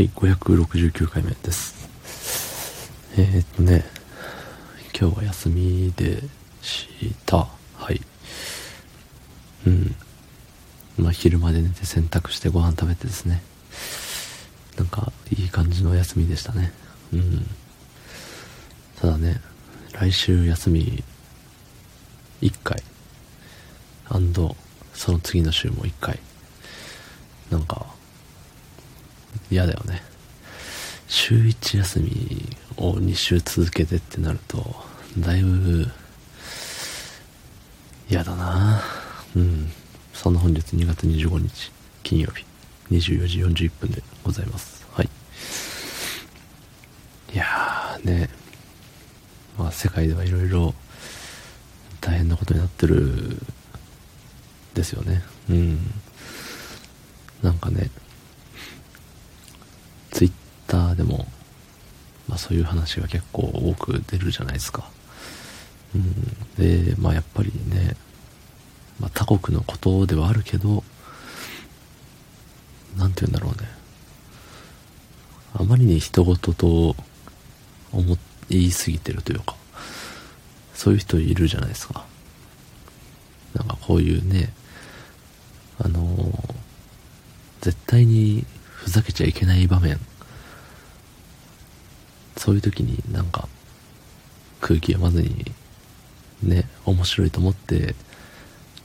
はい、569回目です。えー、っとね、今日は休みでした。はい。うん。まあ、昼まで寝て洗濯してご飯食べてですね。なんか、いい感じの休みでしたね。うん。ただね、来週休み1回。その次の週も1回。なんか、嫌だよね。週1休みを2週続けてってなると、だいぶ、嫌だなうん。そんな本日2月25日、金曜日、24時41分でございます。はい。いやーね、まあ世界ではいろいろ大変なことになってるですよね。うん。なんかね、ターでも、まあそういう話が結構多く出るじゃないですか。うん。で、まあやっぱりね、まあ他国のことではあるけど、なんて言うんだろうね。あまりに人事と思いすぎてるというか、そういう人いるじゃないですか。なんかこういうね、あのー、絶対にふざけちゃいけない場面、そういう時になんか空気読まずにね、面白いと思って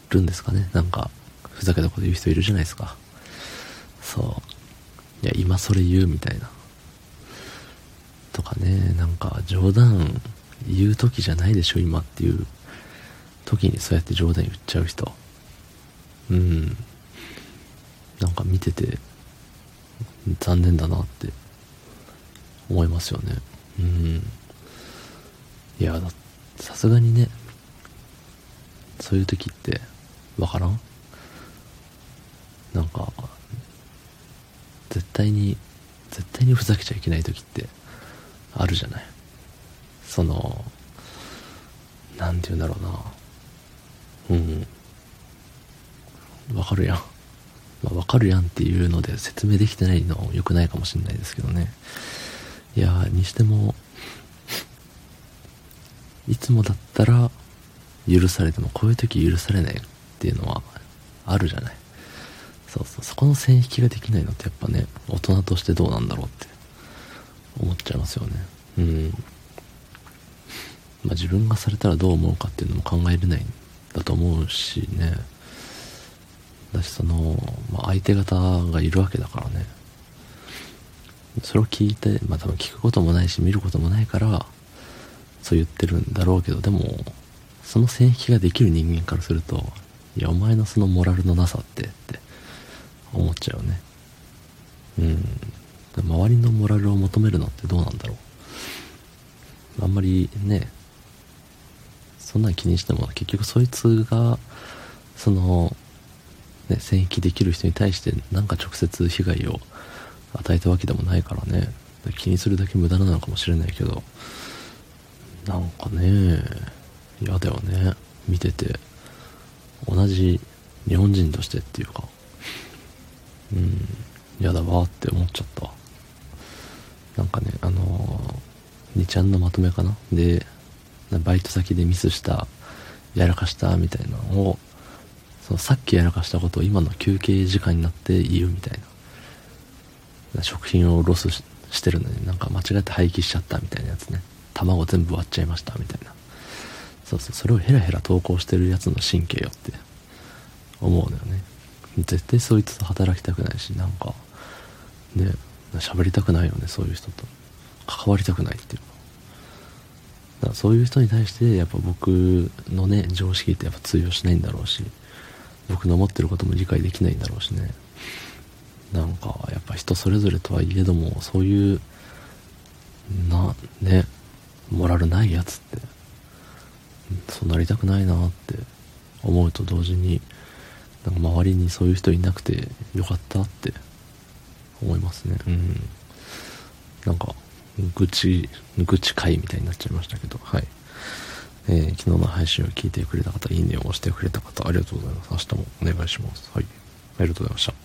るんですかね。なんか、ふざけたこと言う人いるじゃないですか。そう。いや、今それ言うみたいな。とかね、なんか冗談言う時じゃないでしょ、今っていう時にそうやって冗談言っちゃう人。うん。なんか見てて、残念だなって思いますよね。うん。いや、さすがにね、そういう時ってわからん？なんか、絶対に、絶対にふざけちゃいけない時ってあるじゃない？その、なんて言うんだろうな。うん。わかるやん。まあ、わかるやんっていうので説明できてないの良くないかもしれないですけどね。いやにしても、いつもだったら許されてもこういう時許されないっていうのはあるじゃない。そうそう、そこの線引きができないのってやっぱね、大人としてどうなんだろうって思っちゃいますよね。うん。まあ自分がされたらどう思うかっていうのも考えれないんだと思うしね。だしその、まあ、相手方がいるわけだからねそれを聞いてまあ多分聞くこともないし見ることもないからそう言ってるんだろうけどでもその線引きができる人間からするといやお前のそのモラルのなさってって思っちゃうよね。うん。周りのモラルを求めるのってどうなんだろう。あんまりねそんなん気にしても結局そいつがそのね、戦役できる人に対してなんか直接被害を与えたわけでもないからね。気にするだけ無駄なのかもしれないけど。なんかね嫌だよね。見てて。同じ日本人としてっていうか。うん嫌だわって思っちゃった。なんかねあのー、2ちゃんのまとめかな。でバイト先でミスしたやらかしたみたいなのをそのさっきやらかしたことを今の休憩時間になって言うみたいな。食品をロスしてるのになんか間違って廃棄しちゃったみたいなやつね。卵全部割っちゃいましたみたいな。そうそう、それをヘラヘラ投稿してるやつの神経よって思うのよね。絶対そいつと働きたくないし、なんか、ね、喋りたくないよね、そういう人と。関わりたくないっていう。だからそういう人に対してやっぱ僕のね、常識ってやっぱ通用しないんだろうし、僕の思ってることも理解できないんだろうしねなんかやっぱ人それぞれとはいえどもそういうなねモラルないやつってそうなりたくないなって思うと同時になんか周りにそういう人いなくてよかったって思いますねうんなんか愚痴愚痴会みたいになっちゃいましたけどはいえー、昨日の配信を聞いてくれた方、いいねを押してくれた方、ありがとうございます。明日もお願いします。はい。ありがとうございました。